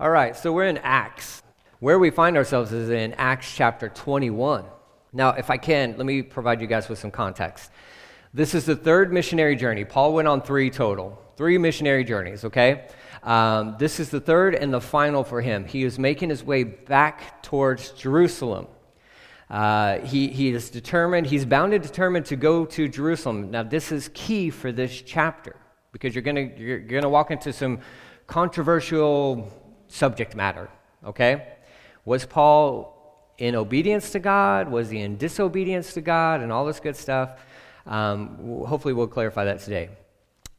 All right, so we're in Acts. Where we find ourselves is in Acts chapter 21. Now, if I can, let me provide you guys with some context. This is the third missionary journey. Paul went on three total, three missionary journeys, okay? Um, this is the third and the final for him. He is making his way back towards Jerusalem. Uh, he, he is determined, he's bound and determined to go to Jerusalem. Now, this is key for this chapter because you're going you're, you're to walk into some controversial subject matter, okay? Was Paul in obedience to God? Was he in disobedience to God? And all this good stuff. Um, hopefully, we'll clarify that today.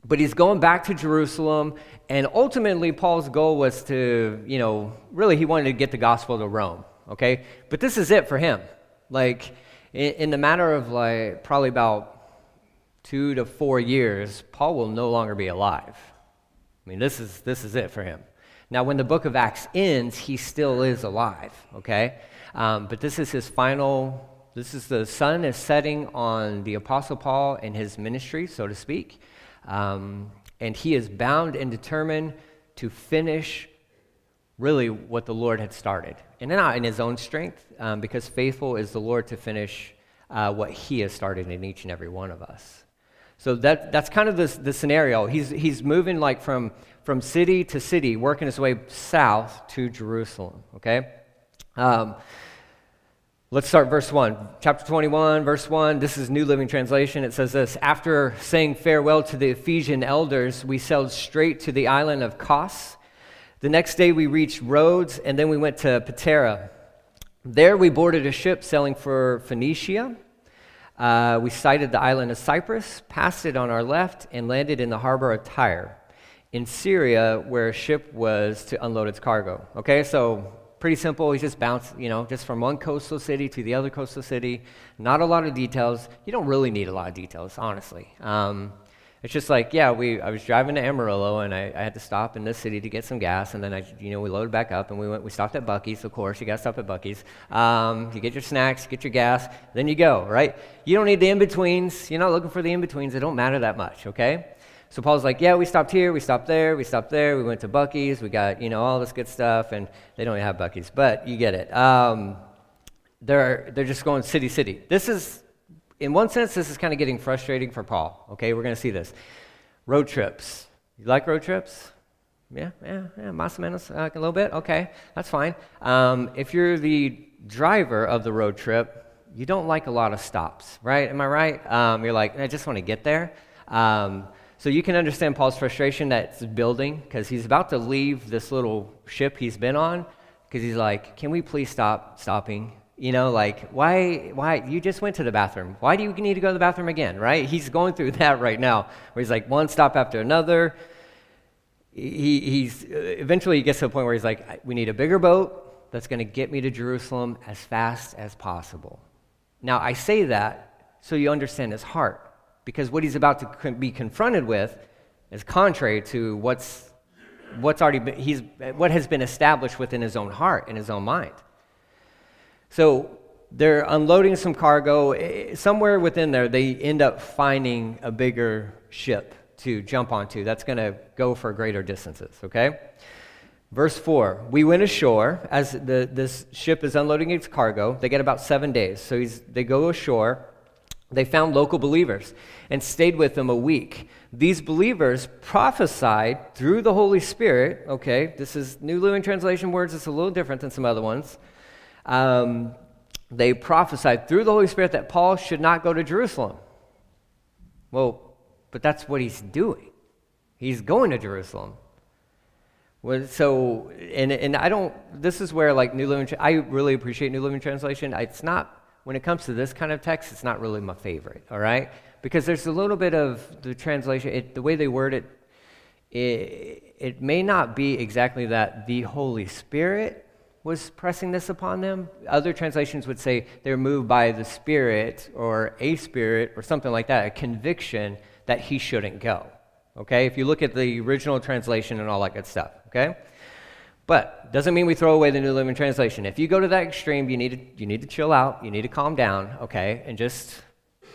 But he's going back to Jerusalem, and ultimately, Paul's goal was to, you know, really, he wanted to get the gospel to Rome, okay? But this is it for him. Like, in, in the matter of like probably about two to four years, Paul will no longer be alive. I mean, this is, this is it for him. Now, when the book of Acts ends, he still is alive, okay? Um, but this is his final, this is the sun is setting on the Apostle Paul and his ministry, so to speak. Um, and he is bound and determined to finish really what the Lord had started. And not in his own strength, um, because faithful is the Lord to finish uh, what he has started in each and every one of us. So that, that's kind of the, the scenario. He's, he's moving like from, from city to city, working his way south to Jerusalem, okay? Um, let's start verse 1. Chapter 21, verse 1. This is New Living Translation. It says this After saying farewell to the Ephesian elders, we sailed straight to the island of Kos. The next day we reached Rhodes, and then we went to Patara. There we boarded a ship sailing for Phoenicia uh, we sighted the island of Cyprus, passed it on our left, and landed in the harbor of Tyre in Syria, where a ship was to unload its cargo. Okay, so pretty simple. He just bounced, you know, just from one coastal city to the other coastal city. Not a lot of details. You don't really need a lot of details, honestly. Um, it's just like, yeah, we, I was driving to Amarillo and I, I, had to stop in this city to get some gas, and then I, you know, we loaded back up and we went, we stopped at Buc-ee's, of course. You got to stop at Buc-ee's. Um, you get your snacks, get your gas, then you go, right? You don't need the in betweens. You're not looking for the in betweens. It don't matter that much, okay? So Paul's like, yeah, we stopped here, we stopped there, we stopped there, we went to Buc-ee's, we got, you know, all this good stuff, and they don't have Buc-ee's, but you get it. Um, they're, they're just going city, city. This is in one sense, this is kind of getting frustrating for Paul. Okay, we're going to see this. Road trips. You like road trips? Yeah, yeah, yeah, más o menos, uh, a little bit. Okay, that's fine. Um, if you're the driver of the road trip, you don't like a lot of stops, right? Am I right? Um, you're like, I just want to get there. Um, so you can understand Paul's frustration that's building because he's about to leave this little ship he's been on because he's like, can we please stop stopping? You know, like, why, why, you just went to the bathroom. Why do you need to go to the bathroom again, right? He's going through that right now, where he's like, one stop after another. He, he's, uh, eventually he gets to a point where he's like, we need a bigger boat that's going to get me to Jerusalem as fast as possible. Now, I say that so you understand his heart, because what he's about to be confronted with is contrary to what's, what's already been, he's, what has been established within his own heart, in his own mind. So they're unloading some cargo. Eh, somewhere within there, they end up finding a bigger ship to jump onto that's going to go for greater distances, okay? Verse 4 We went ashore as the, this ship is unloading its cargo. They get about seven days. So he's they go ashore. They found local believers and stayed with them a week. These believers prophesied through the Holy Spirit. Okay, this is New Living Translation words, it's a little different than some other ones um, they prophesied through the Holy Spirit that Paul should not go to Jerusalem. Well, but that's what he's doing. He's going to Jerusalem. Well, so, and, and I don't, this is where like New Living, I really appreciate New Living Translation. It's not, when it comes to this kind of text, it's not really my favorite, all right? Because there's a little bit of the translation, it, the way they word it, it, it may not be exactly that the Holy Spirit was pressing this upon them. Other translations would say they're moved by the Spirit or a spirit or something like that, a conviction that he shouldn't go. Okay? If you look at the original translation and all that good stuff. Okay? But doesn't mean we throw away the New Living Translation. If you go to that extreme, you need to, you need to chill out, you need to calm down, okay, and just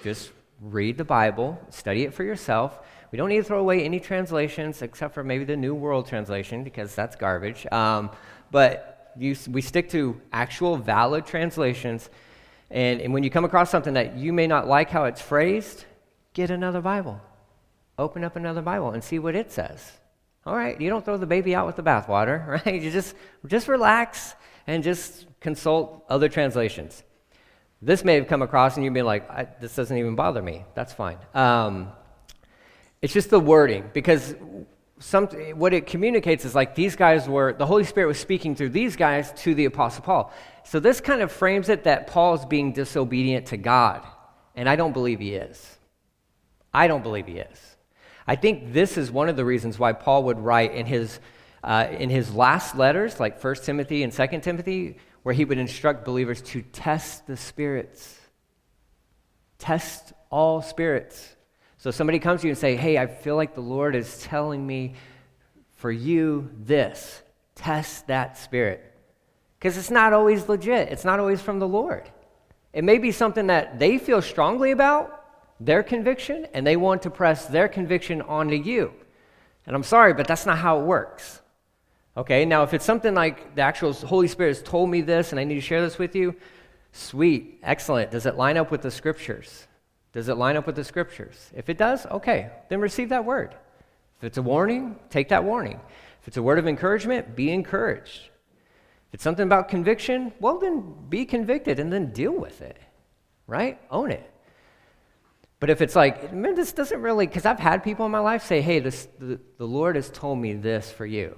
just read the Bible, study it for yourself. We don't need to throw away any translations except for maybe the New World Translation because that's garbage. Um, but you, we stick to actual valid translations. And, and when you come across something that you may not like how it's phrased, get another Bible. Open up another Bible and see what it says. All right, you don't throw the baby out with the bathwater, right? You just, just relax and just consult other translations. This may have come across and you've been like, this doesn't even bother me. That's fine. Um, it's just the wording because some, what it communicates is like these guys were, the Holy Spirit was speaking through these guys to the Apostle Paul. So this kind of frames it that Paul's being disobedient to God. And I don't believe he is. I don't believe he is. I think this is one of the reasons why Paul would write in his, uh, in his last letters, like 1 Timothy and 2 Timothy, where he would instruct believers to test the spirits. Test all spirits. So somebody comes to you and say, "Hey, I feel like the Lord is telling me for you this. Test that spirit." Because it's not always legit. It's not always from the Lord. It may be something that they feel strongly about, their conviction, and they want to press their conviction onto you. And I'm sorry, but that's not how it works. Okay, now if it's something like the actual Holy Spirit has told me this and I need to share this with you, sweet, excellent. Does it line up with the scriptures? Does it line up with the scriptures? If it does, okay, then receive that word. If it's a warning, take that warning. If it's a word of encouragement, be encouraged. If it's something about conviction, well, then be convicted and then deal with it, right? Own it. But if it's like, man, this doesn't really, because I've had people in my life say, hey, this, the, the Lord has told me this for you.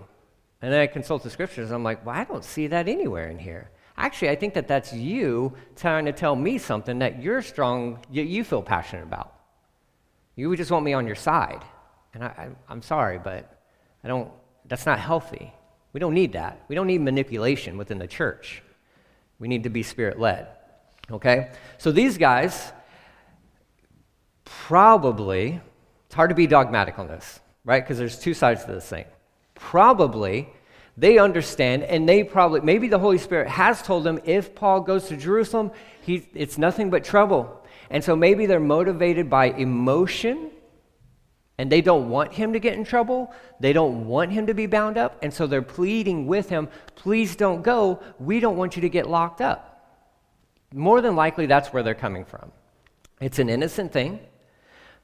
And then I consult the scriptures. and I'm like, well, I don't see that anywhere in here. Actually, I think that that's you trying to tell me something that you're strong, you, you feel passionate about. You just want me on your side. And I, I, am sorry, but I don't, that's not healthy. We don't need that. We don't need manipulation within the church. We need to be spirit led. Okay? So these guys probably, it's hard to be dogmatic on this, right? Because there's two sides to this thing. Probably they understand and they probably maybe the holy spirit has told them if paul goes to jerusalem he, it's nothing but trouble. And so maybe they're motivated by emotion and they don't want him to get in trouble. They don't want him to be bound up and so they're pleading with him please don't go. We don't want you to get locked up. More than likely that's where they're coming from. It's an innocent thing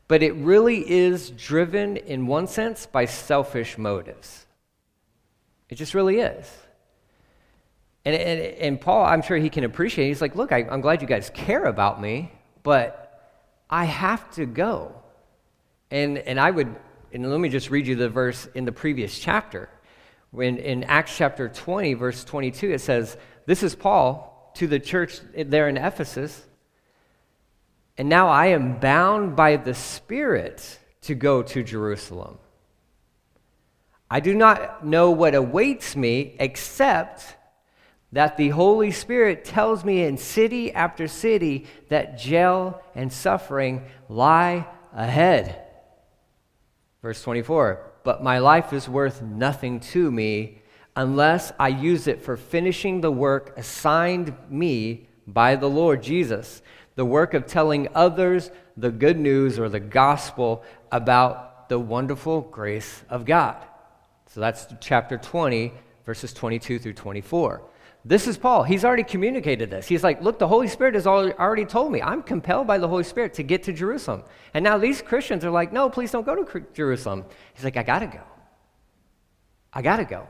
but it really is driven in one sense by selfish motives it just really is. And, and, and Paul, I'm sure he can appreciate. He's like, look, I, I'm glad you guys care about me, but I have to go. And, and I would, and let me just read you the verse in the previous chapter. When in Acts chapter 20, verse 22, it says, This is Paul to the church there in Ephesus. And now I am bound by the Spirit to go to Jerusalem. I do not know what awaits me except that the Holy Spirit tells me in city after city that jail and suffering lie ahead. Verse 24, but my life is worth nothing to me unless I use it for finishing the work assigned me by the Lord Jesus, the work of telling others the good news or the gospel about the wonderful grace of God. So that's chapter 20, verses 22 through 24. This is Paul. He's already communicated this. He's like, Look, the Holy Spirit has already told me. I'm compelled by the Holy Spirit to get to Jerusalem. And now these Christians are like, No, please don't go to Jerusalem. He's like, I got to go. I got to go.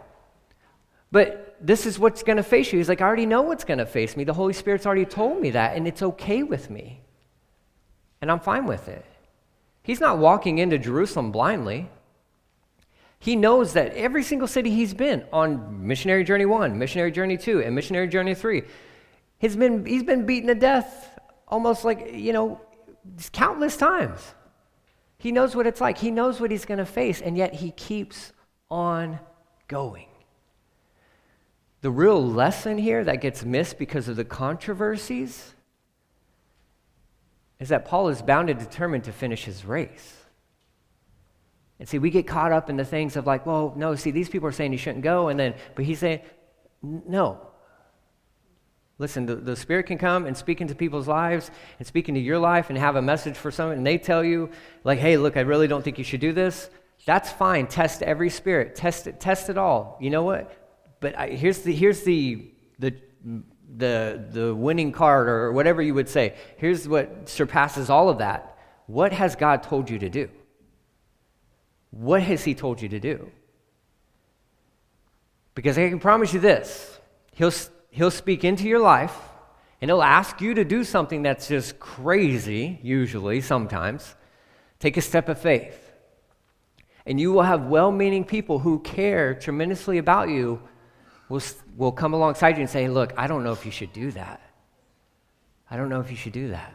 But this is what's going to face you. He's like, I already know what's going to face me. The Holy Spirit's already told me that, and it's okay with me. And I'm fine with it. He's not walking into Jerusalem blindly. He knows that every single city he's been on missionary journey one, missionary journey two, and missionary journey three, he's been, he's been beaten to death almost like, you know, countless times. He knows what it's like, he knows what he's going to face, and yet he keeps on going. The real lesson here that gets missed because of the controversies is that Paul is bound and determined to finish his race. And see, we get caught up in the things of like, well, no, see, these people are saying you shouldn't go. And then, but he's saying, no. Listen, the, the Spirit can come and speak into people's lives and speak into your life and have a message for someone, and they tell you, like, hey, look, I really don't think you should do this. That's fine. Test every spirit. Test it. Test it all. You know what? But I, here's the here's the the the the winning card or whatever you would say. Here's what surpasses all of that. What has God told you to do? What has He told you to do? Because I can promise you this: He'll He'll speak into your life and he'll ask you to do something that's just crazy, usually, sometimes. Take a step of faith. And you will have well meaning people who care tremendously about you will, will come alongside you and say, Look, I don't know if you should do that. I don't know if you should do that.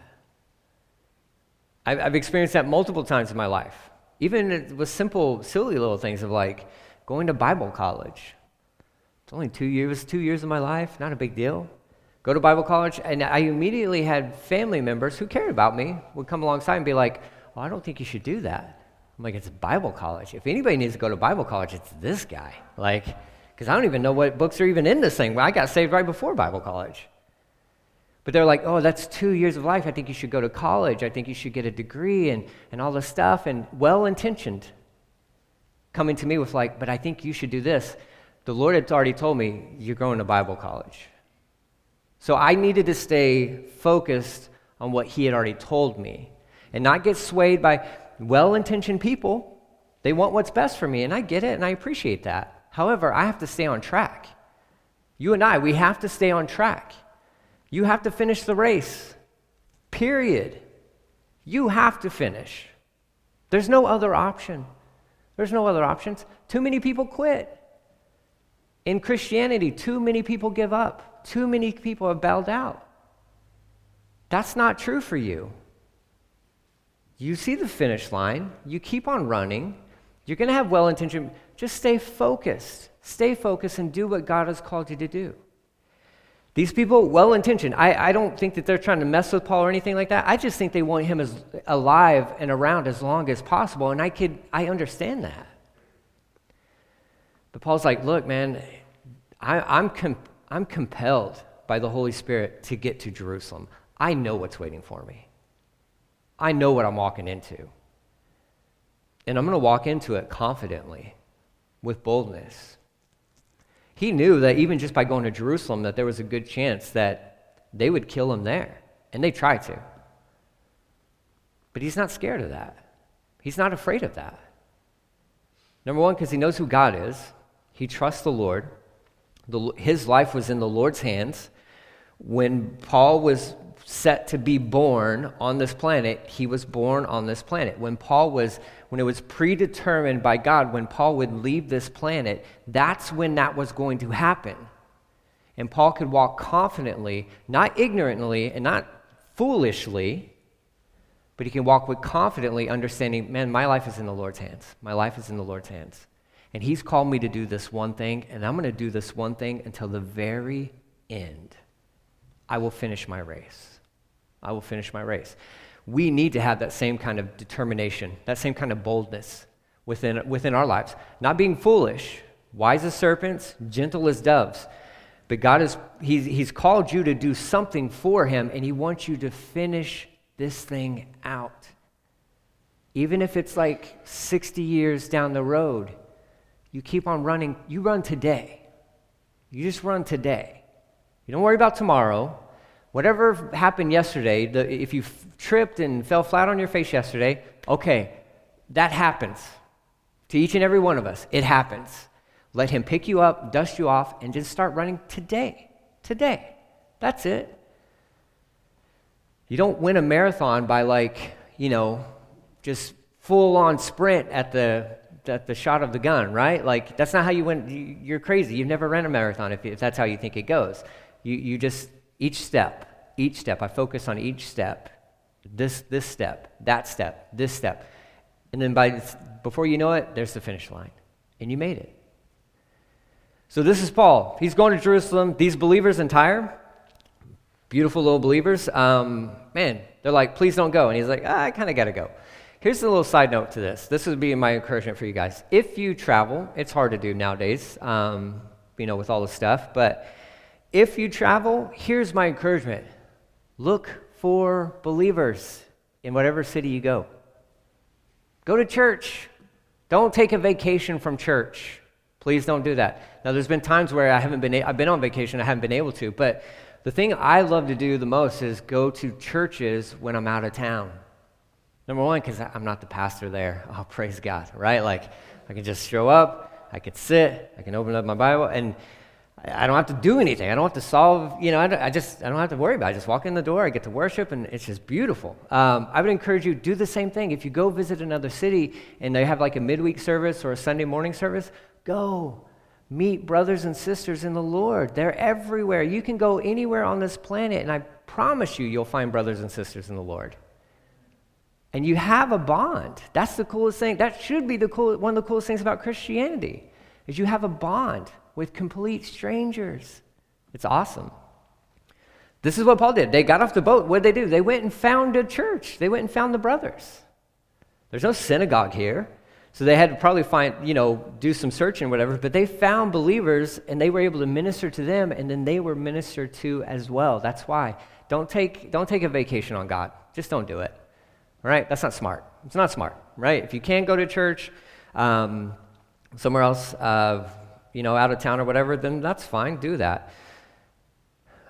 I've, I've experienced that multiple times in my life, even with simple, silly little things of like going to Bible college. It's only two years, two years of my life, not a big deal. Go to Bible college, and I immediately had family members who cared about me would come alongside and be like, "Oh, I don't think you should do that." I'm like, "It's Bible college. If anybody needs to go to Bible college, it's this guy." Like, because I don't even know what books are even in this thing. I got saved right before Bible college. But they're like, oh, that's two years of life. I think you should go to college. I think you should get a degree and, and all this stuff. And well intentioned coming to me with, like, but I think you should do this the Lord had already told me, you're going to Bible college. So I needed to stay focused on what He had already told me and not get swayed by well intentioned people. They want what's best for me, and I get it and I appreciate that. However, I have to stay on track. You and I, we have to stay on track. You have to finish the race, period. You have to finish. There's no other option. There's no other options. Too many people quit. In Christianity, too many people give up, too many people have bailed out. That's not true for you. You see the finish line, you keep on running, you're going to have well intentioned. Just stay focused. Stay focused and do what God has called you to do. These people, well intentioned. I, I don't think that they're trying to mess with Paul or anything like that. I just think they want him as alive and around as long as possible. And I could I understand that. But Paul's like, look, man, I, am com- I'm compelled by the Holy Spirit to get to Jerusalem. I know what's waiting for me. I know what I'm walking into. And I'm going to walk into it confidently, with boldness. He knew that even just by going to Jerusalem that there was a good chance that they would kill him there, and they tried to. But he's not scared of that. He's not afraid of that. Number one, because he knows who God is. He trusts the Lord. The, his life was in the Lord's hands. When Paul was set to be born on this planet, he was born on this planet. When Paul was, when it was predetermined by God, when Paul would leave this planet, that's when that was going to happen. And Paul could walk confidently, not ignorantly and not foolishly, but he can walk with confidently, understanding, man, my life is in the Lord's hands. My life is in the Lord's hands. And He's called me to do this one thing, and I'm going to do this one thing until the very end. I will finish my race. I will finish my race. We need to have that same kind of determination, that same kind of boldness within, within our lives. Not being foolish, wise as serpents, gentle as doves. But God is, he's, he's called you to do something for Him, and He wants you to finish this thing out. Even if it's like 60 years down the road, you keep on running. You run today. You just run today. You don't worry about tomorrow. Whatever happened yesterday, the, if you f- tripped and fell flat on your face yesterday, okay, that happens to each and every one of us. It happens. Let Him pick you up, dust you off, and just start running today. Today. That's it. You don't win a marathon by, like, you know, just full on sprint at the at the shot of the gun, right? Like, that's not how you win. You're crazy. You've never ran a marathon if, if that's how you think it goes. You, you just, each step, each step, I focus on each step. This, this step, that step, this step. And then by, before you know it, there's the finish line. And you made it. So this is Paul. He's going to Jerusalem. These believers in Tyre, beautiful little believers, um, man, they're like, please don't go. And he's like, ah, I kind of got to go. Here's a little side note to this. This would be my encouragement for you guys. If you travel, it's hard to do nowadays, um, you know, with all the stuff, but if you travel, here's my encouragement look for believers in whatever city you go. Go to church. Don't take a vacation from church. Please don't do that. Now, there's been times where I haven't been, I've been on vacation, I haven't been able to, but the thing I love to do the most is go to churches when I'm out of town. Number one, because I'm not the pastor there. Oh, praise God, right? Like, I can just show up, I can sit, I can open up my Bible, and I don't have to do anything. I don't have to solve, you know, I, I just, I don't have to worry about it. I just walk in the door, I get to worship, and it's just beautiful. Um, I would encourage you, do the same thing. If you go visit another city and they have like a midweek service or a Sunday morning service, go meet brothers and sisters in the Lord. They're everywhere. You can go anywhere on this planet, and I promise you, you'll find brothers and sisters in the Lord. And you have a bond. That's the coolest thing. That should be the cool, one of the coolest things about Christianity, is you have a bond with complete strangers. It's awesome. This is what Paul did. They got off the boat. What did they do? They went and found a church. They went and found the brothers. There's no synagogue here. So they had to probably find, you know, do some searching or whatever, but they found believers and they were able to minister to them and then they were ministered to as well. That's why. Don't take, don't take a vacation on God. Just don't do it. All right? That's not smart. It's not smart, right? If you can't go to church um, somewhere else, uh, you know, out of town or whatever, then that's fine. Do that.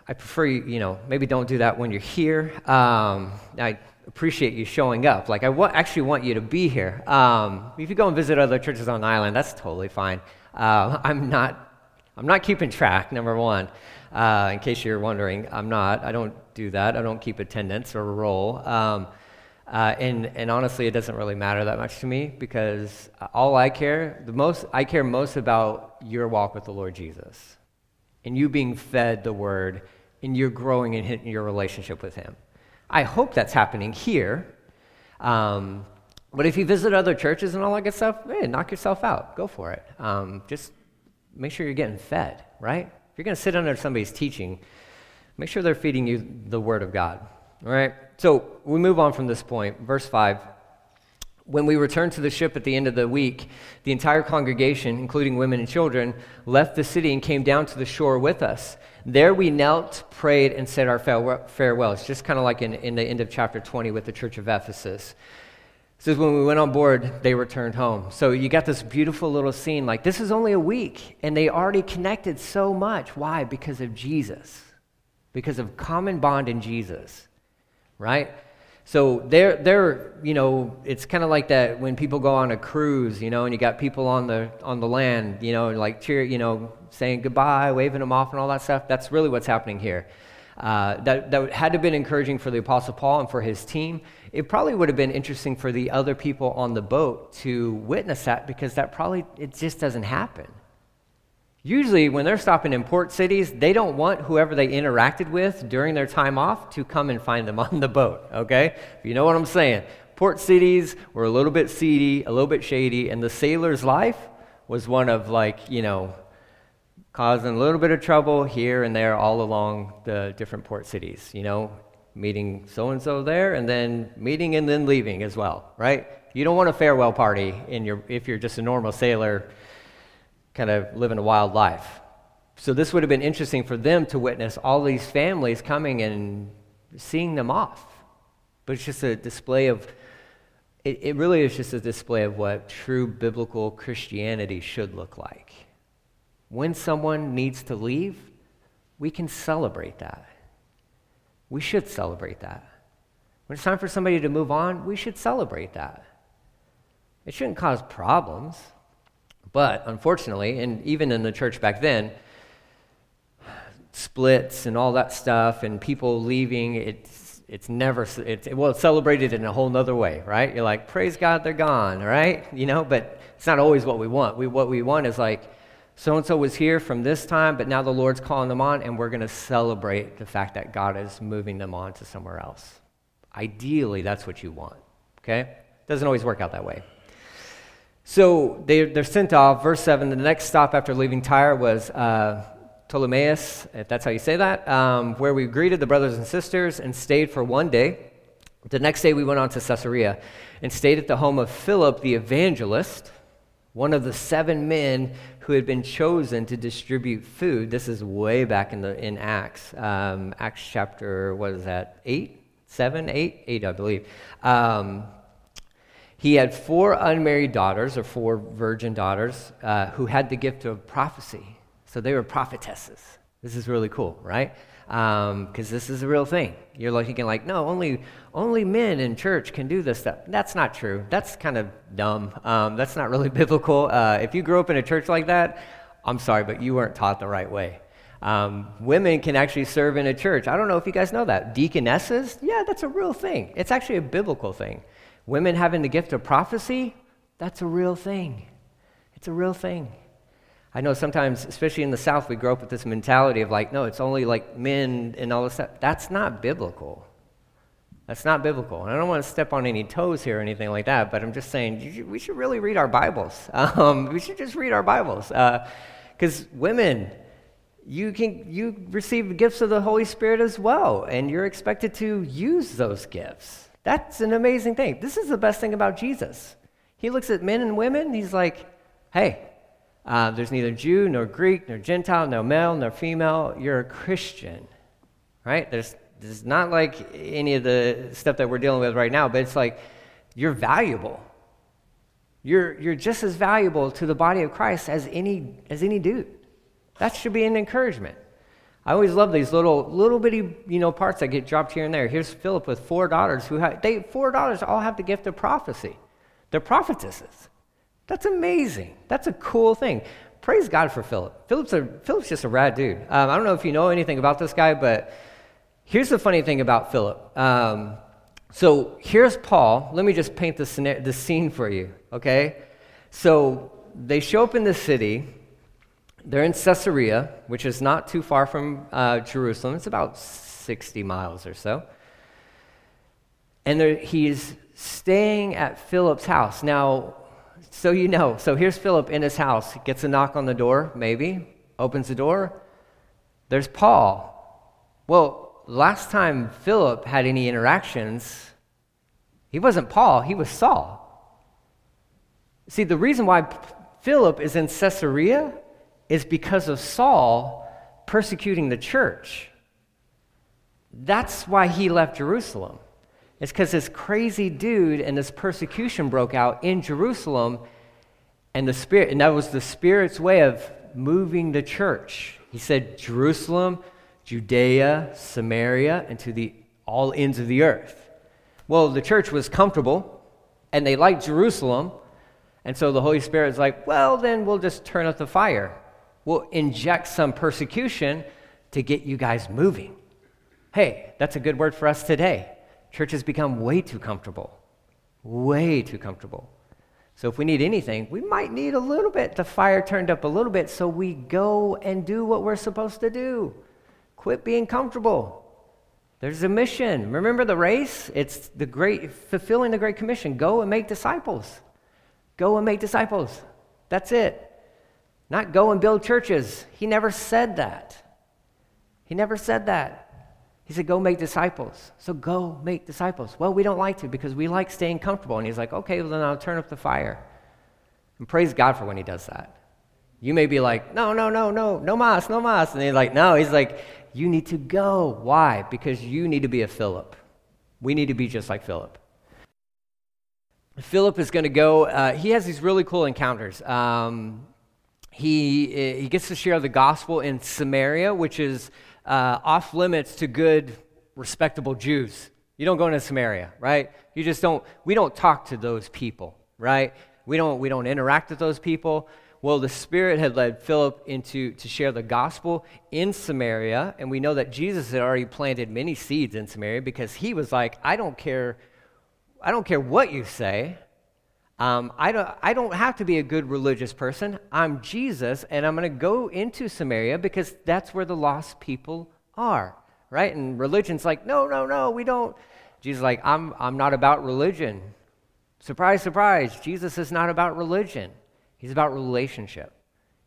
I prefer you, you know, maybe don't do that when you're here. Um, I appreciate you showing up. Like, I w- actually want you to be here. Um, if you go and visit other churches on the island, that's totally fine. Uh, I'm not, I'm not keeping track. Number one, uh, in case you're wondering, I'm not. I don't do that. I don't keep attendance or roll. Um, uh, and, and honestly, it doesn't really matter that much to me because all I care, the most, I care most about your walk with the Lord Jesus and you being fed the word and you're growing in hitting your relationship with Him. I hope that's happening here. Um, but if you visit other churches and all that good stuff, hey, knock yourself out. Go for it. Um, just make sure you're getting fed, right? If you're going to sit under somebody's teaching, make sure they're feeding you the Word of God, all right? So we move on from this point. Verse 5. When we returned to the ship at the end of the week, the entire congregation, including women and children, left the city and came down to the shore with us. There we knelt, prayed, and said our farewells, just kind of like in, in the end of chapter 20 with the church of Ephesus. Says, when we went on board, they returned home. So you got this beautiful little scene. Like, this is only a week, and they already connected so much. Why? Because of Jesus, because of common bond in Jesus, right? So they're, they're you know, it's kind of like that when people go on a cruise, you know, and you got people on the, on the land, you know, like cheer, you know, saying goodbye, waving them off and all that stuff. That's really what's happening here. Uh, that, that had to have been encouraging for the Apostle Paul and for his team. It probably would have been interesting for the other people on the boat to witness that because that probably, it just doesn't happen. Usually, when they're stopping in port cities, they don't want whoever they interacted with during their time off to come and find them on the boat, okay? You know what I'm saying? Port cities were a little bit seedy, a little bit shady, and the sailor's life was one of, like, you know, causing a little bit of trouble here and there all along the different port cities, you know, meeting so and so there and then meeting and then leaving as well, right? You don't want a farewell party in your, if you're just a normal sailor kind of living a wild life. So this would have been interesting for them to witness all these families coming and seeing them off. But it's just a display of, it, it really is just a display of what true biblical Christianity should look like. When someone needs to leave, we can celebrate that. We should celebrate that. When it's time for somebody to move on, we should celebrate that. It shouldn't cause problems. But unfortunately, and even in the church back then, splits and all that stuff and people leaving, it's, it's never, it's, well, it's celebrated in a whole nother way, right? You're like, praise God, they're gone, right? You know, but it's not always what we want. We, what we want is like, so and so was here from this time, but now the Lord's calling them on, and we're going to celebrate the fact that God is moving them on to somewhere else. Ideally, that's what you want, okay? Doesn't always work out that way. So they, they're sent off. Verse 7 the next stop after leaving Tyre was uh, Ptolemais, if that's how you say that, um, where we greeted the brothers and sisters and stayed for one day. The next day we went on to Caesarea and stayed at the home of Philip the evangelist. one of the seven men who had been chosen to distribute food. This is way back in, the, in Acts, um, Acts chapter, what is that, 8, 7, 8? 8, I believe. Um, he had four unmarried daughters, or four virgin daughters, uh, who had the gift of prophecy. So they were prophetesses. This is really cool, right? Because um, this is a real thing. You're looking like, no, only only men in church can do this stuff. That's not true. That's kind of dumb. Um, that's not really biblical. Uh, if you grew up in a church like that, I'm sorry, but you weren't taught the right way. Um, women can actually serve in a church. I don't know if you guys know that. Deaconesses, yeah, that's a real thing. It's actually a biblical thing. Women having the gift of prophecy, that's a real thing. It's a real thing. I know sometimes, especially in the South, we grow up with this mentality of like, no, it's only like men and all this stuff. That's not biblical. That's not biblical. And I don't want to step on any toes here or anything like that, but I'm just saying we should really read our Bibles. Um, we should just read our Bibles. Because uh, women, you can you receive gifts of the Holy Spirit as well, and you're expected to use those gifts. That's an amazing thing. This is the best thing about Jesus. He looks at men and women, he's like, hey, uh, there's neither Jew nor Greek nor Gentile, no male nor female. You're a Christian, right? There's, there's not like any of the stuff that we're dealing with right now, but it's like you're valuable. You're, you're just as valuable to the body of Christ as any, as any dude. That should be an encouragement. I always love these little, little bitty, you know, parts that get dropped here and there. Here's Philip with four daughters who have, they, four daughters all have the gift of prophecy. They're prophetesses. That's amazing. That's a cool thing. Praise God for Philip. Philip's, a, Philip's just a rad dude. Um, I don't know if you know anything about this guy, but here's the funny thing about Philip. Um, so here's Paul. Let me just paint the, the scene for you, okay? So they show up in the city. They're in Caesarea, which is not too far from uh, Jerusalem. It's about 60 miles or so. And he's staying at Philip's house. Now, so you know, so here's Philip in his house, gets a knock on the door, maybe, opens the door. There's Paul. Well, last time Philip had any interactions, he wasn't Paul, he was Saul. See, the reason why Philip is in Caesarea is because of Saul persecuting the church. That's why he left Jerusalem. It's because this crazy dude and this persecution broke out in Jerusalem, and the spirit, and that was the spirit's way of moving the church. He said, Jerusalem, Judea, Samaria, and to the all ends of the earth. Well, the church was comfortable, and they liked Jerusalem, and so the Holy Spirit is like, well, then we'll just turn up the fire will inject some persecution to get you guys moving. Hey, that's a good word for us today. Church has become way too comfortable. Way too comfortable. So if we need anything, we might need a little bit, the fire turned up a little bit so we go and do what we're supposed to do. Quit being comfortable. There's a mission. Remember the race? It's the great fulfilling the great commission. Go and make disciples. Go and make disciples. That's it. Not go and build churches. He never said that. He never said that. He said, go make disciples. So go make disciples. Well, we don't like to because we like staying comfortable. And he's like, okay, well, then I'll turn up the fire. And praise God for when he does that. You may be like, no, no, no, no, no mas, no mas. And he's like, no, he's like, you need to go. Why? Because you need to be a Philip. We need to be just like Philip. Philip is going to go, uh, he has these really cool encounters. Um, he, eh, he gets to share the gospel in Samaria, which is uh, off limits to good, respectable Jews. You don't go into Samaria, right? You just don't, we don't talk to those people, right? We don't, we don't interact with those people. Well, the Spirit had led Philip into to share the gospel in Samaria, and we know that Jesus had already planted many seeds in Samaria because he was like, I don't care, I don't care what you say. Um, I, don't, I don't have to be a good religious person. I'm Jesus, and I'm going to go into Samaria because that's where the lost people are, right? And religion's like, no, no, no, we don't. Jesus like, I'm, I'm not about religion. Surprise, surprise. Jesus is not about religion, he's about relationship.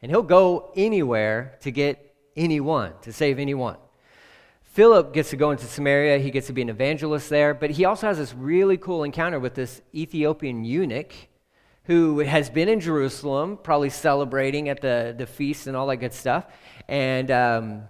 And he'll go anywhere to get anyone, to save anyone. Philip gets to go into Samaria. He gets to be an evangelist there, but he also has this really cool encounter with this Ethiopian eunuch who has been in Jerusalem, probably celebrating at the, the feast and all that good stuff. And um,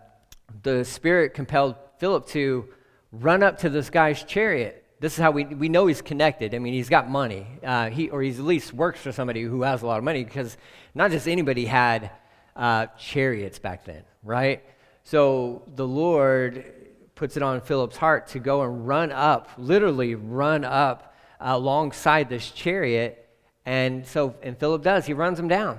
the Spirit compelled Philip to run up to this guy's chariot. This is how we, we know he's connected. I mean, he's got money, uh, he, or he's at least works for somebody who has a lot of money because not just anybody had uh, chariots back then, right? So the Lord puts it on Philip's heart to go and run up, literally run up alongside this chariot. And so, and Philip does, he runs him down.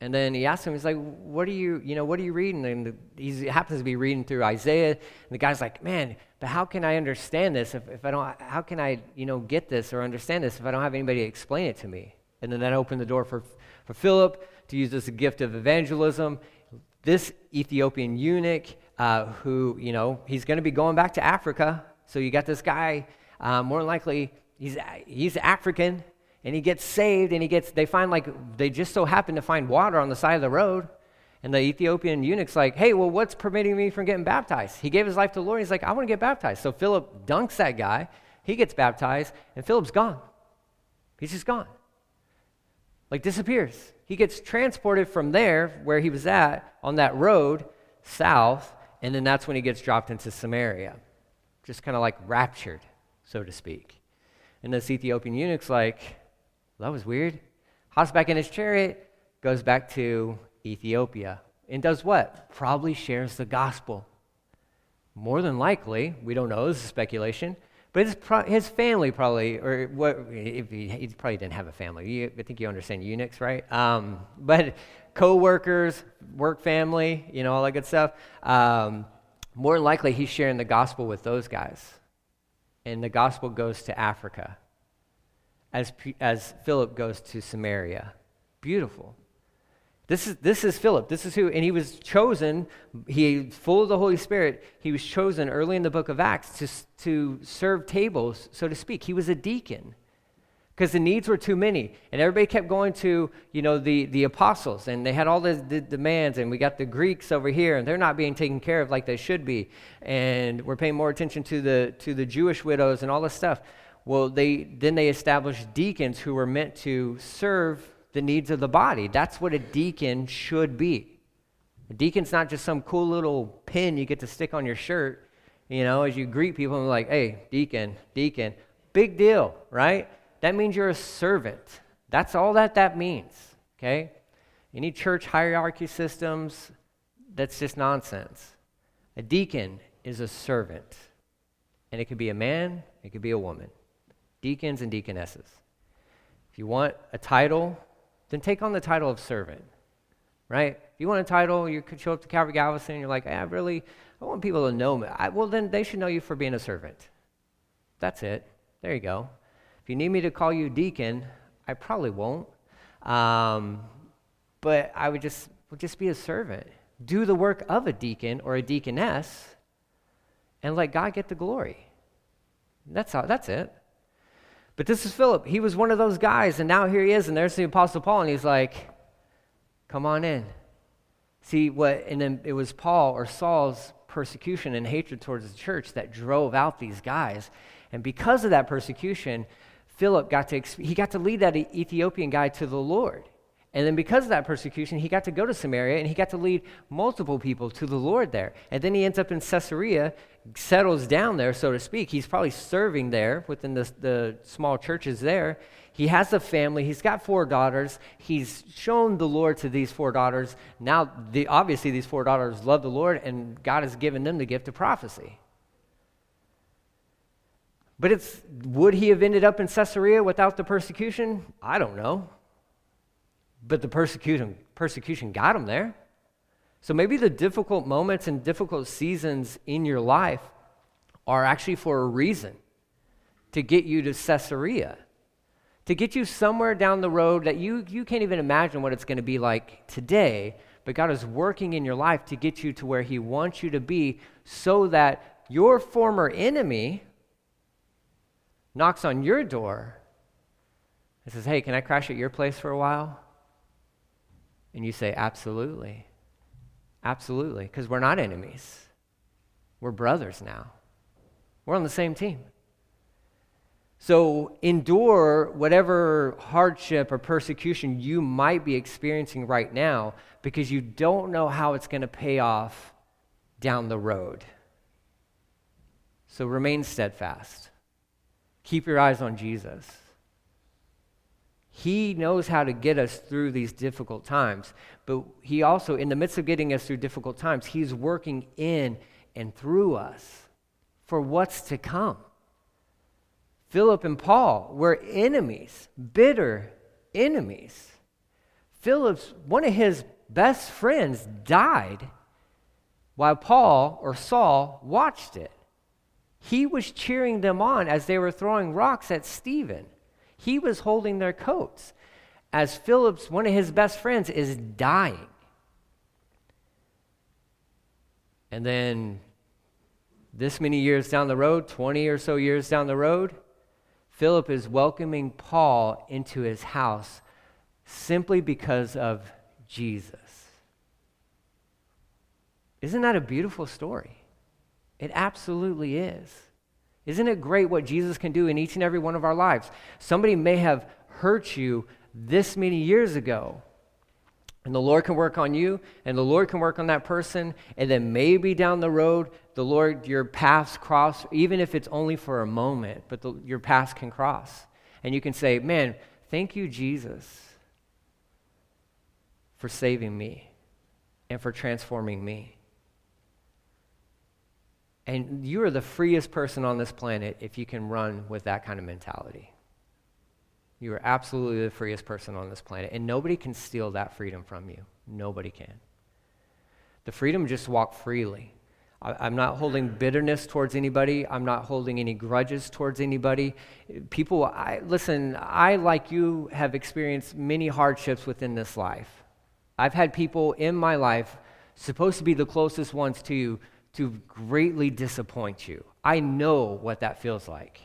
And then he asks him, he's like, what are you, you know, what are you reading? And he happens to be reading through Isaiah. And the guy's like, man, but how can I understand this if, if I don't, how can I, you know, get this or understand this if I don't have anybody explain it to me? And then that opened the door for, for Philip to use this gift of evangelism. This Ethiopian eunuch, uh, who, you know, he's going to be going back to Africa. So you got this guy, uh, more than likely, he's, he's African, and he gets saved, and he gets, they find like, they just so happen to find water on the side of the road. And the Ethiopian eunuch's like, hey, well, what's preventing me from getting baptized? He gave his life to the Lord. He's like, I want to get baptized. So Philip dunks that guy. He gets baptized, and Philip's gone. He's just gone. Like, disappears. He gets transported from there, where he was at, on that road, south, and then that's when he gets dropped into Samaria. Just kind of like raptured, so to speak. And this Ethiopian eunuch's like, that was weird. Hops back in his chariot, goes back to Ethiopia, and does what? Probably shares the gospel. More than likely, we don't know, this is speculation, but his, pro- his family probably, or what, if he, he, probably didn't have a family. You, I think you understand eunuchs, right? Um, but co-workers, work family, you know, all that good stuff. Um, more likely, he's sharing the gospel with those guys. And the gospel goes to Africa as, as Philip goes to Samaria. Beautiful. This is, this is Philip. This is who, and he was chosen, he full of the Holy Spirit, he was chosen early in the book of Acts to, to serve tables, so to speak. He was a deacon because the needs were too many and everybody kept going to you know the, the apostles and they had all the, the, demands and we got the greeks over here and they're not being taken care of like they should be and we're paying more attention to the to the jewish widows and all this stuff well they then they established deacons who were meant to serve the needs of the body that's what a deacon should be a deacon's not just some cool little pin you get to stick on your shirt you know as you greet people and like hey deacon deacon big deal right that means you're a servant. That's all that that means, okay? Any church hierarchy systems, that's just nonsense. A deacon is a servant. And it could be a man, it could be a woman. Deacons and deaconesses. If you want a title, then take on the title of servant, right? If you want a title, you could show up to Calvary Galveston and you're like, I really, I want people to know me. I, well, then they should know you for being a servant. That's it. There you go. If you need me to call you deacon, I probably won't. Um, but I would just, would just be a servant. Do the work of a deacon or a deaconess and let God get the glory. That's, all, that's it. But this is Philip. He was one of those guys, and now here he is, and there's the Apostle Paul, and he's like, come on in. See, what, and then it was Paul or Saul's persecution and hatred towards the church that drove out these guys. And because of that persecution, Philip got to, he got to lead that Ethiopian guy to the Lord. And then because of that persecution, he got to go to Samaria and he got to lead multiple people to the Lord there. And then he ends up in Caesarea, settles down there, so to speak. He's probably serving there within the, the small churches there. He has a family. He's got four daughters. He's shown the Lord to these four daughters. Now, the, obviously, these four daughters love the Lord, and God has given them the gift of prophecy. But it's would he have ended up in Caesarea without the persecution? I don't know. But the persecution persecution got him there. So maybe the difficult moments and difficult seasons in your life are actually for a reason to get you to Caesarea, to get you somewhere down the road that you, you can't even imagine what it's going to be like today, but God is working in your life to get you to where He wants you to be so that your former enemy, knocks on your door and says, Hey, can I crash at your place for a while? And you say, Absolutely. Absolutely. Because we're not enemies, we're brothers now. We're on the same team. So endure whatever hardship or persecution you might be experiencing right now because you don't know how it's going to pay off down the road. So remain steadfast. Keep your eyes on Jesus. He knows how to get us through these difficult times, but He also, in the midst of getting us through difficult times, He's working in and through us for what's to come. Philip and Paul were enemies, bitter enemies. Philip's, one of his best friends, died while Paul or Saul watched it. He was cheering them on as they were throwing rocks at Stephen. He was holding their coats as Philip's, one of his best friends, is dying. And then, this many years down the road, 20 or so years down the road, Philip is welcoming Paul into his house simply because of Jesus. Isn't that a beautiful story? It absolutely is. Isn't it great what Jesus can do in each and every one of our lives? Somebody may have hurt you this many years ago. And the Lord can work on you, and the Lord can work on that person, and then maybe down the road, the Lord, your paths cross, even if it's only for a moment, but the, your paths can cross. And you can say, Man, thank you, Jesus, for saving me and for transforming me. And you are the freest person on this planet if you can run with that kind of mentality. You are absolutely the freest person on this planet, and nobody can steal that freedom from you. Nobody can. The freedom just walk freely. I, am not holding bitterness towards anybody. I'm not holding any grudges towards anybody. People, I, listen, I, like you, have experienced many hardships within this life. I've had people in my life, supposed to be the closest ones to you, to greatly disappoint you. I know what that feels like.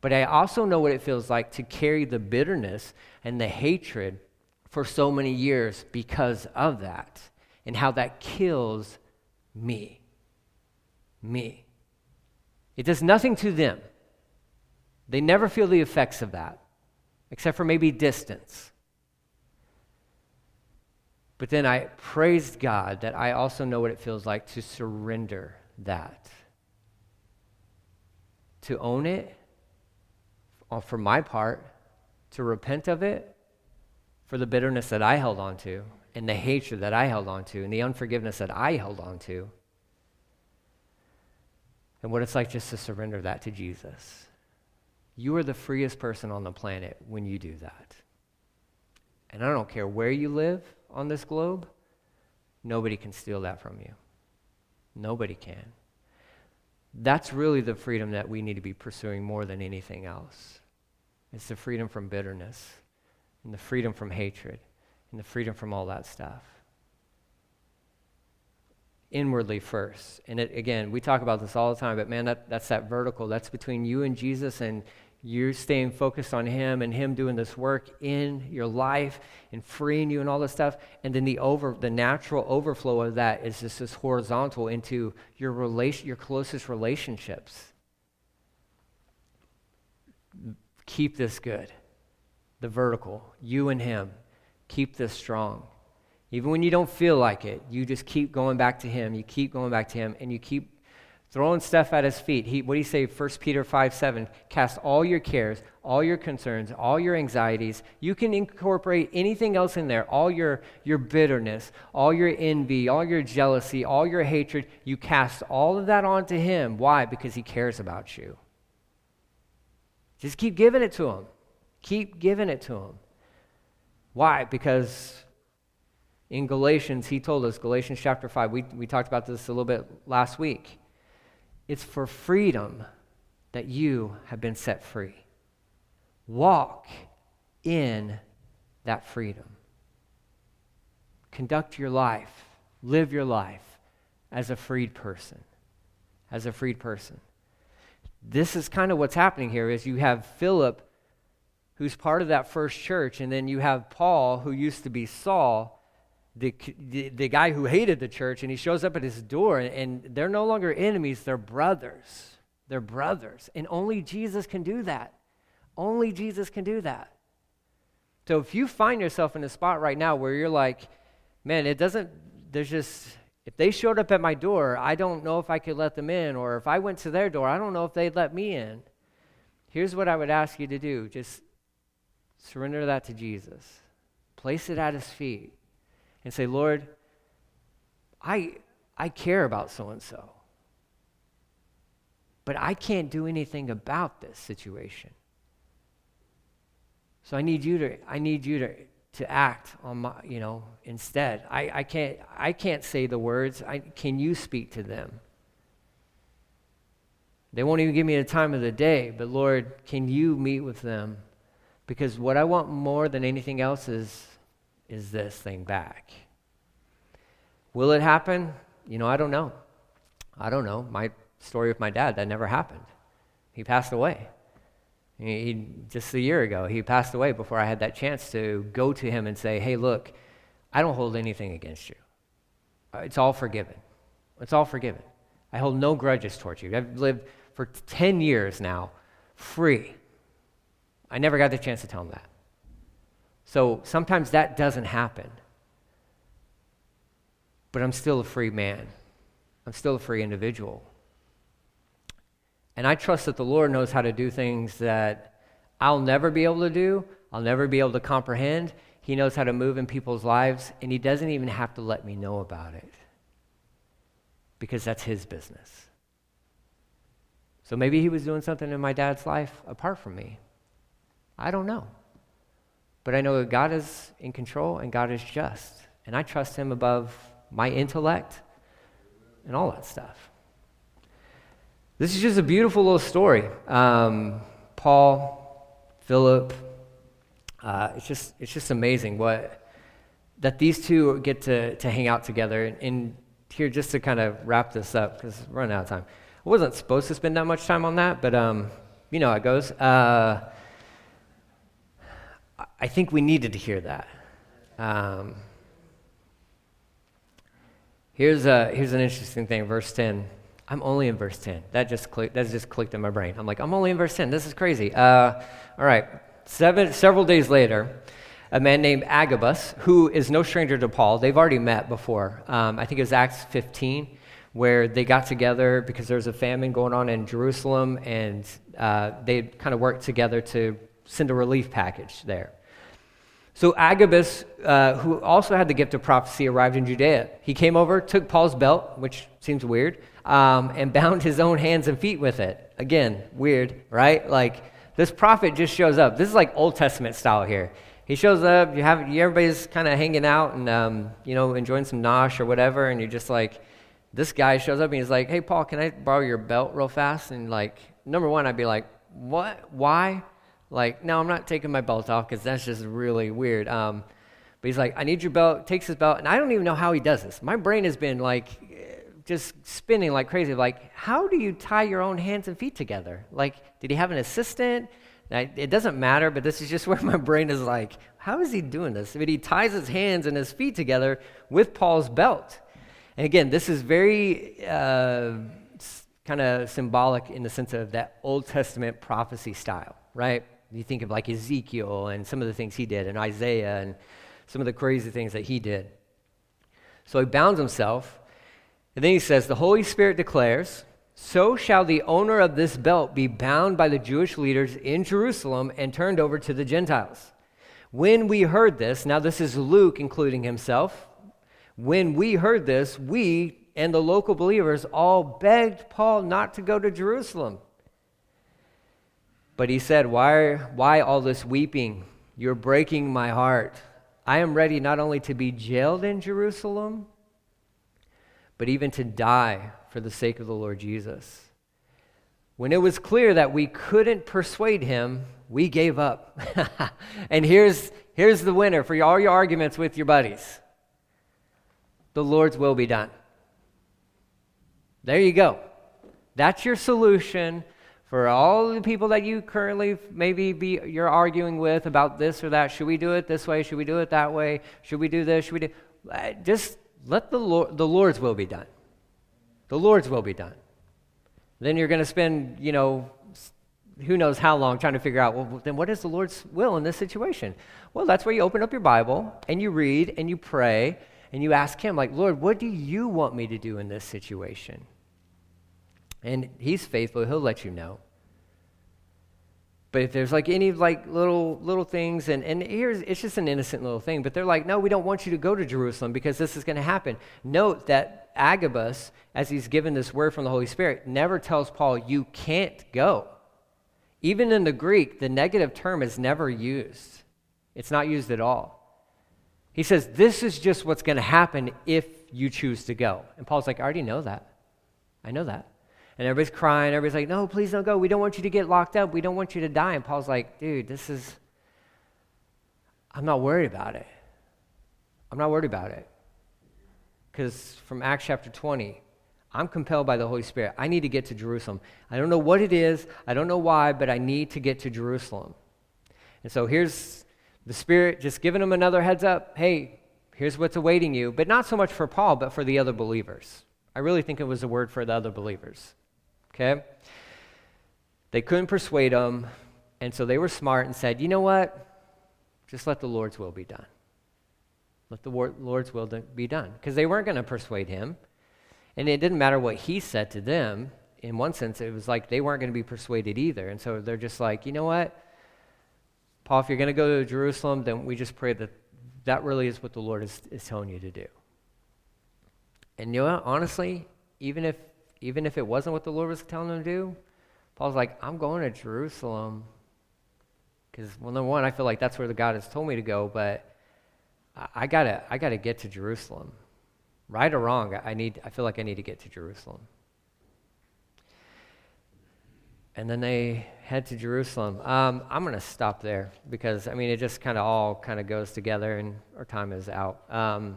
But I also know what it feels like to carry the bitterness and the hatred for so many years because of that and how that kills me. Me. It does nothing to them. They never feel the effects of that, except for maybe distance. But then I praised God that I also know what it feels like to surrender that, to own it, uh, for my part, to repent of it, for the bitterness that I held on to, and the hatred that I held on to, and the unforgiveness that I held on to, and what it's like just to surrender that to Jesus. You are the freest person on the planet when you do that. And I don't care where you live on this globe, nobody can steal that from you. Nobody can. That's really the freedom that we need to be pursuing more than anything else. It's the freedom from bitterness, and the freedom from hatred, and the freedom from all that stuff. Inwardly first. And it, again, we talk about this all the time, but man, that, that's that vertical. That's between you and Jesus and you staying focused on him and him doing this work in your life and freeing you and all this stuff. And then the over the natural overflow of that is just this horizontal into your relation your closest relationships. Keep this good. The vertical. You and him. Keep this strong. Even when you don't feel like it you just keep going back to him. You keep going back to him and you keep throwing stuff at his feet. He, what do you say, 1 Peter 5 7? Cast all your cares, all your concerns, all your anxieties. You can incorporate anything else in there, all your, your bitterness, all your envy, all your jealousy, all your hatred. You cast all of that onto him. Why? Because he cares about you. Just keep giving it to him. Keep giving it to him. Why? Because in Galatians, he told us, Galatians chapter 5, we, we talked about this a little bit last week. It's for freedom that you have been set free. Walk in that freedom. Conduct your life, live your life as a freed person. As a freed person. This is kind of what's happening here is you have Philip who's part of that first church and then you have Paul who used to be Saul the, the, the, guy who hated the church, and he shows up at his door, and, and they're no longer enemies, they're brothers. They're brothers. And only Jesus can do that. Only Jesus can do that. So if you find yourself in a spot right now where you're like, man, it doesn't, there's just, if they showed up at my door, I don't know if I could let them in, or if I went to their door, I don't know if they'd let me in. Here's what I would ask you to do just surrender that to Jesus, place it at his feet, and say, Lord, I, I care about so and so, but I can't do anything about this situation. So I need you to, I need you to, to act on my, you know, instead. I, I, can't, I can't say the words. I, can you speak to them? They won't even give me the time of the day, but Lord, can you meet with them? Because what I want more than anything else is, is this thing back. Will it happen? You know, I don't know. I don't know. My story with my dad, that never happened. He passed away. He, just a year ago, he passed away before I had that chance to go to him and say, hey, look, I don't hold anything against you. It's all forgiven. It's all forgiven. I hold no grudges towards you. I've lived for 10 years now free. I never got the chance to tell him that. So sometimes that doesn't happen. But I'm still a free man. I'm still a free individual. And I trust that the Lord knows how to do things that I'll never be able to do, I'll never be able to comprehend. He knows how to move in people's lives, and He doesn't even have to let me know about it because that's His business. So maybe He was doing something in my dad's life apart from me. I don't know. But I know that God is in control and God is just, and I trust Him above my intellect and all that stuff. This is just a beautiful little story. Um, Paul, Philip, uh, it's just it's just amazing what that these two get to to hang out together. And, and here, just to kind of wrap this up, because we're running out of time. I wasn't supposed to spend that much time on that, but um, you know how it goes. Uh, I think we needed to hear that. Um, here's, a, here's an interesting thing, verse 10. I'm only in verse 10. That just, clicked, that just clicked in my brain. I'm like, I'm only in verse 10. This is crazy. Uh, all right. Seven, several days later, a man named Agabus, who is no stranger to Paul, they've already met before. Um, I think it was Acts 15, where they got together because there was a famine going on in Jerusalem, and uh, they kind of worked together to send a relief package there. So Agabus, uh, who also had the gift of prophecy, arrived in Judea. He came over, took Paul's belt, which seems weird, um, and bound his own hands and feet with it. Again, weird, right? Like this prophet just shows up. This is like Old Testament style here. He shows up. You have you, everybody's kind of hanging out and um, you know enjoying some nosh or whatever, and you're just like, this guy shows up and he's like, "Hey, Paul, can I borrow your belt real fast?" And like, number one, I'd be like, "What? Why?" Like, no, I'm not taking my belt off because that's just really weird. Um, but he's like, I need your belt. Takes his belt, and I don't even know how he does this. My brain has been like just spinning like crazy. Like, how do you tie your own hands and feet together? Like, did he have an assistant? it doesn't matter, but this is just where my brain is like, how is he doing this? But he ties his hands and his feet together with Paul's belt. And again, this is very uh, kind of symbolic in the sense of that Old Testament prophecy style, right? You think of like Ezekiel and some of the things he did, and Isaiah and some of the crazy things that he did. So he bounds himself, and then he says, The Holy Spirit declares, So shall the owner of this belt be bound by the Jewish leaders in Jerusalem and turned over to the Gentiles. When we heard this, now this is Luke including himself, when we heard this, we and the local believers all begged Paul not to go to Jerusalem. But he said, Why, why all this weeping? You're breaking my heart. I am ready not only to be jailed in Jerusalem, but even to die for the sake of the Lord Jesus. When it was clear that we couldn't persuade him, we gave up. and here's, here's the winner for all your arguments with your buddies the Lord's will be done. There you go. That's your solution for all the people that you currently maybe be you're arguing with about this or that should we do it this way should we do it that way should we do this should we do uh, just let the lord the lord's will be done the lord's will be done then you're going to spend you know who knows how long trying to figure out, well, then what is the Lord's will in this situation? Well, that's where you open up your Bible and you read and you pray and you ask Him, like, Lord, what do you want me to do in this situation? And He's faithful, He'll let you know. But if there's like any like little little things, and, and here's it's just an innocent little thing, but they're like, no, we don't want you to go to Jerusalem because this is going to happen. Note that Agabus, as he's given this word from the Holy Spirit, never tells Paul, you can't go. Even in the Greek, the negative term is never used. It's not used at all. He says, This is just what's going to happen if you choose to go. And Paul's like, I already know that. I know that. And everybody's crying. Everybody's like, no, please don't go. We don't want you to get locked up. We don't want you to die. And Paul's like, dude, this is, I'm not worried about it. I'm not worried about it. Because from Acts chapter 20, I'm compelled by the Holy Spirit. I need to get to Jerusalem. I don't know what it is, I don't know why, but I need to get to Jerusalem. And so here's the Spirit just giving him another heads up hey, here's what's awaiting you, but not so much for Paul, but for the other believers. I really think it was a word for the other believers. Okay? They couldn't persuade him, and so they were smart and said, you know what? Just let the Lord's will be done. Let the Lord's will be done. Because they weren't going to persuade him. And it didn't matter what he said to them. In one sense, it was like they weren't going to be persuaded either. And so they're just like, you know what? Paul, if you're going to go to Jerusalem, then we just pray that that really is what the Lord is, is telling you to do. And you know? Honestly, even if even if it wasn't what the Lord was telling him to do, Paul's like, I'm going to Jerusalem. Because, well, number one, I feel like that's where the God has told me to go, but I, I gotta, I gotta get to Jerusalem. Right or wrong, I need, I feel like I need to get to Jerusalem. And then they head to Jerusalem. Um, I'm to stop there because, I mean, it just kind of all kind of goes together and our time is out. Um,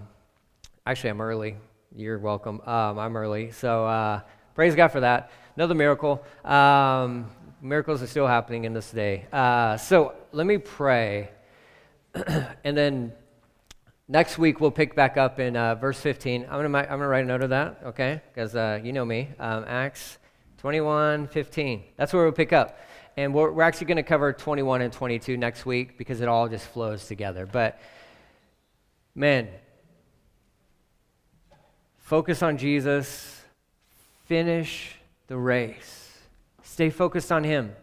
actually, I'm early. You're welcome. Um, I'm early. So, uh, Praise God for that. Another miracle. Um, miracles are still happening in this day. Uh, so let me pray. and then next week we'll pick back up in uh, verse 15. I'm going to write a note of that, okay? Because uh, you know me. Um, Acts 21, 15. That's where we'll pick up. And we're, we're actually going to cover 21 and 22 next week because it all just flows together. But man, focus on Jesus Finish the race. Stay focused on Him.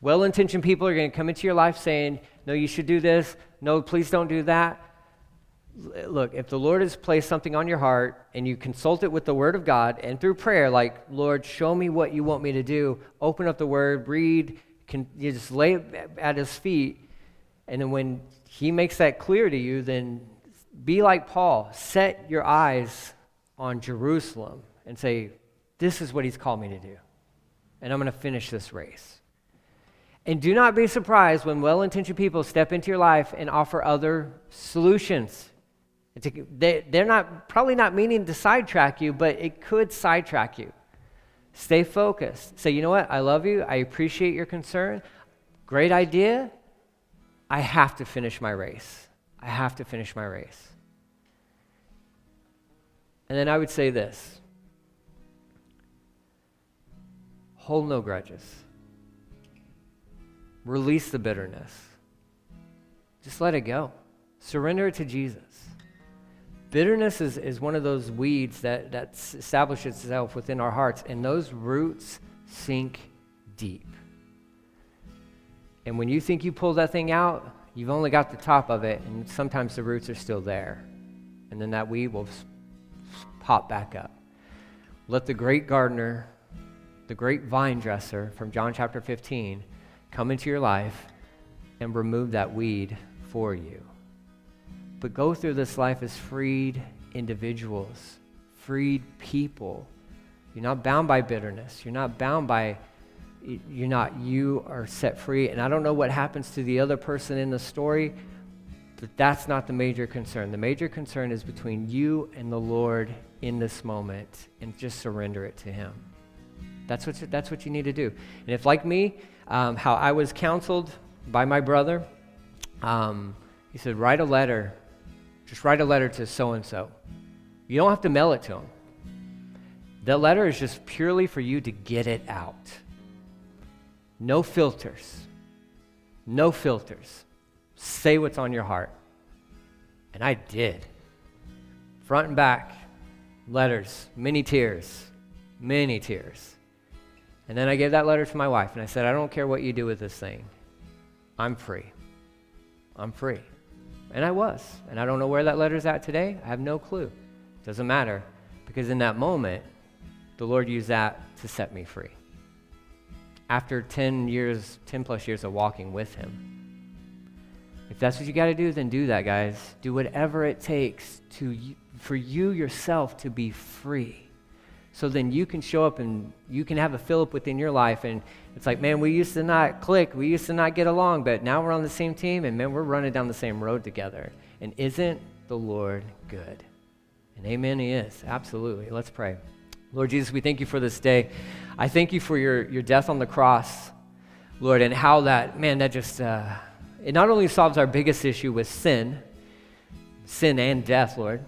Well intentioned people are going to come into your life saying, No, you should do this. No, please don't do that. Look, if the Lord has placed something on your heart and you consult it with the Word of God and through prayer, like, Lord, show me what you want me to do, open up the Word, read, can, you just lay it at His feet. And then when He makes that clear to you, then be like Paul. Set your eyes on Jerusalem and say, this is what he's called me to do. And I'm going to finish this race. And do not be surprised when well intentioned people step into your life and offer other solutions. They're not, probably not meaning to sidetrack you, but it could sidetrack you. Stay focused. Say, you know what? I love you. I appreciate your concern. Great idea. I have to finish my race. I have to finish my race. And then I would say this Hold no grudges. Release the bitterness. Just let it go. Surrender it to Jesus. Bitterness is, is one of those weeds that, that establishes itself within our hearts, and those roots sink deep. And when you think you pull that thing out, you've only got the top of it, and sometimes the roots are still there. And then that weed will pop back up. Let the great gardener the great vine dresser from John chapter 15, come into your life and remove that weed for you. But go through this life as freed individuals, freed people. You're not bound by bitterness. You're not bound by, you're not, you are set free. And I don't know what happens to the other person in the story, but that's not the major concern. The major concern is between you and the Lord in this moment, and just surrender it to Him. That's what, that's what you need to do. And if, like me, um, how I was counseled by my brother, um, he said, write a letter. Just write a letter to so and so. You don't have to mail it to him. The letter is just purely for you to get it out. No filters. No filters. Say what's on your heart. And I did. Front and back, letters, many tears, many tears. And then I gave that letter to my wife and I said, I don't care what you do with this thing. I'm free. I'm free. And I was. And I don't know where that letter's at today. I have no clue. Doesn't matter. Because in that moment, the Lord used that to set me free. After 10 years, 10 plus years of walking with Him. If that's what you got to do, then do that, guys. Do whatever it takes to, for you yourself to be free. So then you can show up and you can have a Philip within your life. And it's like, man, we used to not click, we used to not get along, but now we're on the same team, and man, we're running down the same road together. And isn't the Lord good? And amen, He is. Absolutely. Let's pray. Lord Jesus, we thank you for this day. I thank you for your, your death on the cross, Lord, and how that, man, that just, uh, it not only solves our biggest issue with sin, sin and death, Lord,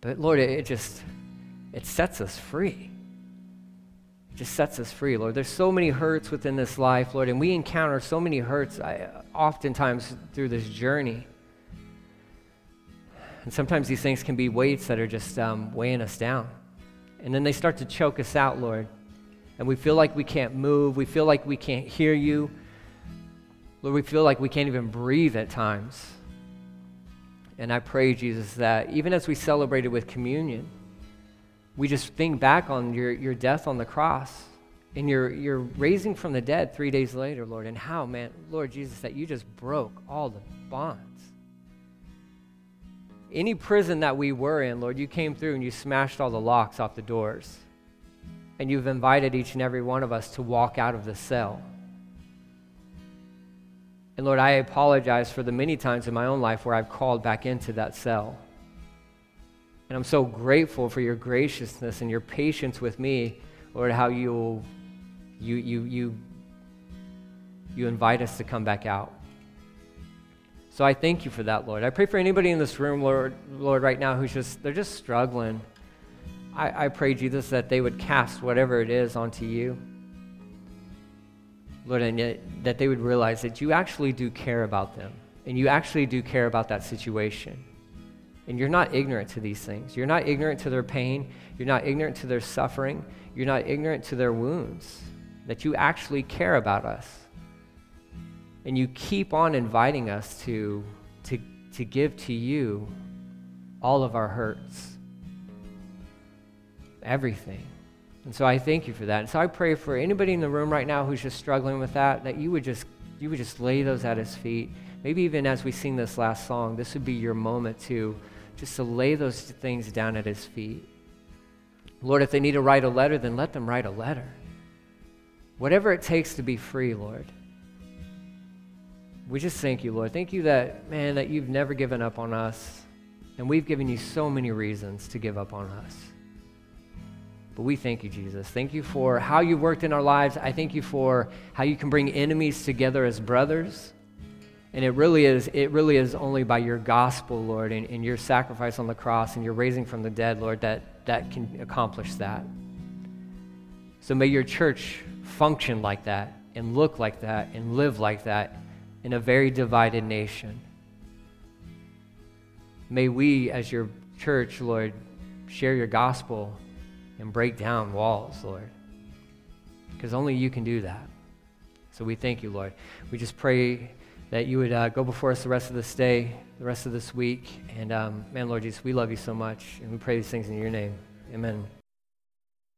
but Lord, it, it just, it sets us free. It just sets us free, Lord. There's so many hurts within this life, Lord, and we encounter so many hurts I, oftentimes through this journey. And sometimes these things can be weights that are just um, weighing us down. And then they start to choke us out, Lord. And we feel like we can't move. We feel like we can't hear you. Lord, we feel like we can't even breathe at times. And I pray, Jesus, that even as we celebrated with communion, we just think back on your, your death on the cross and your, your raising from the dead three days later, Lord, and how, man, Lord Jesus, that you just broke all the bonds. Any prison that we were in, Lord, you came through and you smashed all the locks off the doors. And you've invited each and every one of us to walk out of the cell. And Lord, I apologize for the many times in my own life where I've called back into that cell. And I'm so grateful for your graciousness and your patience with me, Lord, how you you you you you invite us to come back out. So I thank you for that, Lord. I pray for anybody in this room, Lord, Lord, right now who's just they're just struggling. I, I pray, Jesus, that they would cast whatever it is onto you. Lord, and yet, that they would realize that you actually do care about them and you actually do care about that situation. And you're not ignorant to these things. You're not ignorant to their pain. You're not ignorant to their suffering. You're not ignorant to their wounds. That you actually care about us. And you keep on inviting us to, to, to give to you all of our hurts, everything. And so I thank you for that. And so I pray for anybody in the room right now who's just struggling with that, that you would just you would just lay those at his feet. Maybe even as we sing this last song, this would be your moment to just to lay those things down at his feet. Lord, if they need to write a letter, then let them write a letter. Whatever it takes to be free, Lord. We just thank you, Lord. Thank you that, man, that you've never given up on us. And we've given you so many reasons to give up on us. But we thank you, Jesus. Thank you for how you've worked in our lives. I thank you for how you can bring enemies together as brothers. And it really is, it really is only by your gospel, Lord, and, and your sacrifice on the cross and your raising from the dead, Lord, that, that can accomplish that. So may your church function like that and look like that and live like that in a very divided nation. May we, as your church, Lord, share your gospel and break down walls, Lord. Because only you can do that. So we thank you, Lord. We just pray that you would uh, go before us the rest of this day, the rest of this week. And um, man, Lord Jesus, we love you so much. And we pray these things in your name. Amen.